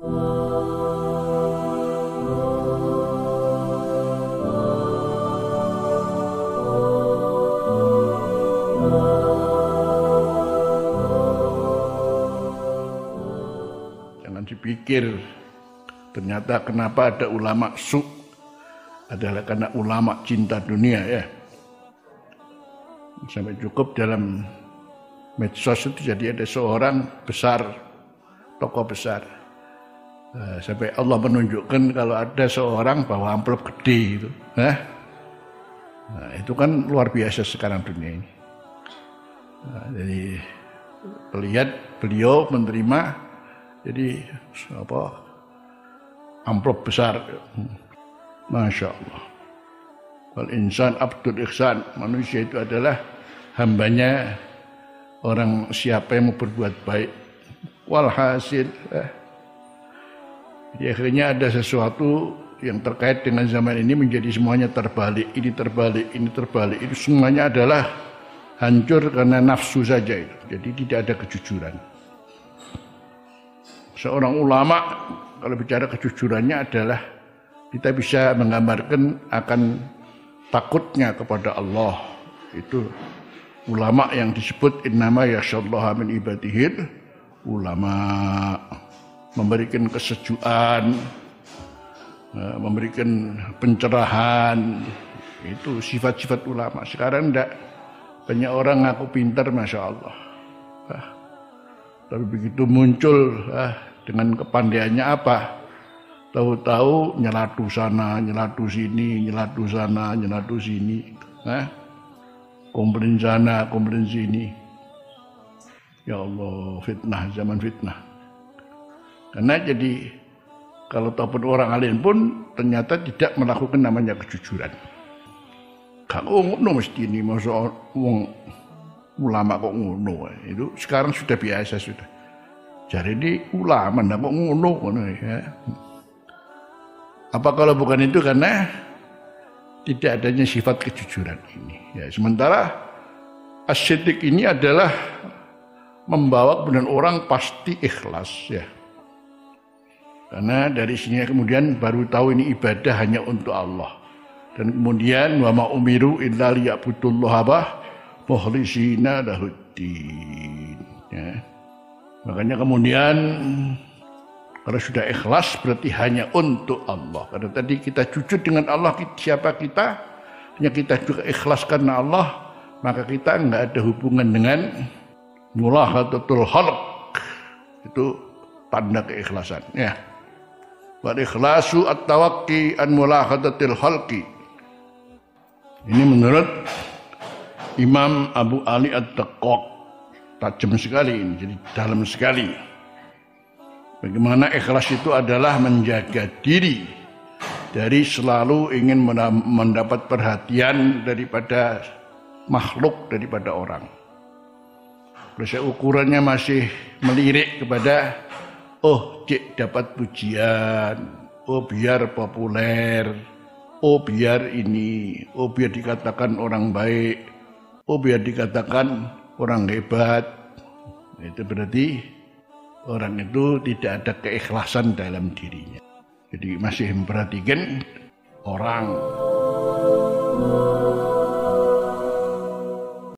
Jangan dipikir ternyata kenapa ada ulama su adalah karena ulama cinta dunia ya. Sampai cukup dalam medsos itu jadi ada seorang besar, tokoh besar. Eh, sampai Allah menunjukkan kalau ada seorang bawa amplop gede itu. Nah, nah itu kan luar biasa sekarang dunia ini. Nah, jadi lihat beliau menerima jadi apa amplop besar. Masya Allah. Wal insan abdul ihsan. Manusia itu adalah hambanya orang siapa yang mau berbuat baik. Walhasil. Eh. Jadi akhirnya ada sesuatu yang terkait dengan zaman ini menjadi semuanya terbalik. Ini terbalik, ini terbalik. Itu semuanya adalah hancur karena nafsu saja. Jadi tidak ada kejujuran. Seorang ulama kalau bicara kejujurannya adalah kita bisa menggambarkan akan takutnya kepada Allah itu ulama yang disebut innama yasyallahu min ibadihil ulama memberikan kesejukan eh, memberikan pencerahan itu sifat-sifat ulama sekarang ndak banyak orang ngaku pintar masya Allah ah, tapi begitu muncul ah, dengan kepandaiannya apa Tahu-tahu nyelatu sana, nyelatu sini, nyelatu sana, nyelatu sini. Eh? Komplain sana, komplain sini. Ya Allah, fitnah, zaman fitnah. Karena jadi kalau ataupun orang alim pun ternyata tidak melakukan namanya kejujuran. Kalau ngono mesti ini masa wong ulama kok ngono itu sekarang sudah biasa sudah. Jadi ini ulama ndak kok ngono ngono ya. Apa kalau bukan itu karena tidak adanya sifat kejujuran ini. Ya, sementara asyidik ini adalah membawa kemudian orang pasti ikhlas ya. Karena dari sini kemudian baru tahu ini ibadah hanya untuk Allah. Dan kemudian wa ma umiru illa liya'budullah apa? mukhlisina lahuddin. Ya. Makanya kemudian kalau sudah ikhlas berarti hanya untuk Allah. Karena tadi kita jujur dengan Allah siapa kita, hanya kita juga ikhlas karena Allah, maka kita enggak ada hubungan dengan mulahadatul khalq. Itu tanda keikhlasan ya. Wa ikhlasu at-tawaqqi an mulahadatil khalqi. Ini menurut Imam Abu Ali Ad-Daqqaq tajam sekali ini, jadi dalam sekali. Bagaimana ikhlas itu adalah menjaga diri dari selalu ingin mendapat perhatian daripada makhluk daripada orang. Kalau ukurannya masih melirik kepada oh cik dapat pujian, oh biar populer, oh biar ini, oh biar dikatakan orang baik, oh biar dikatakan orang hebat. Itu berarti orang itu tidak ada keikhlasan dalam dirinya. Jadi masih memperhatikan orang.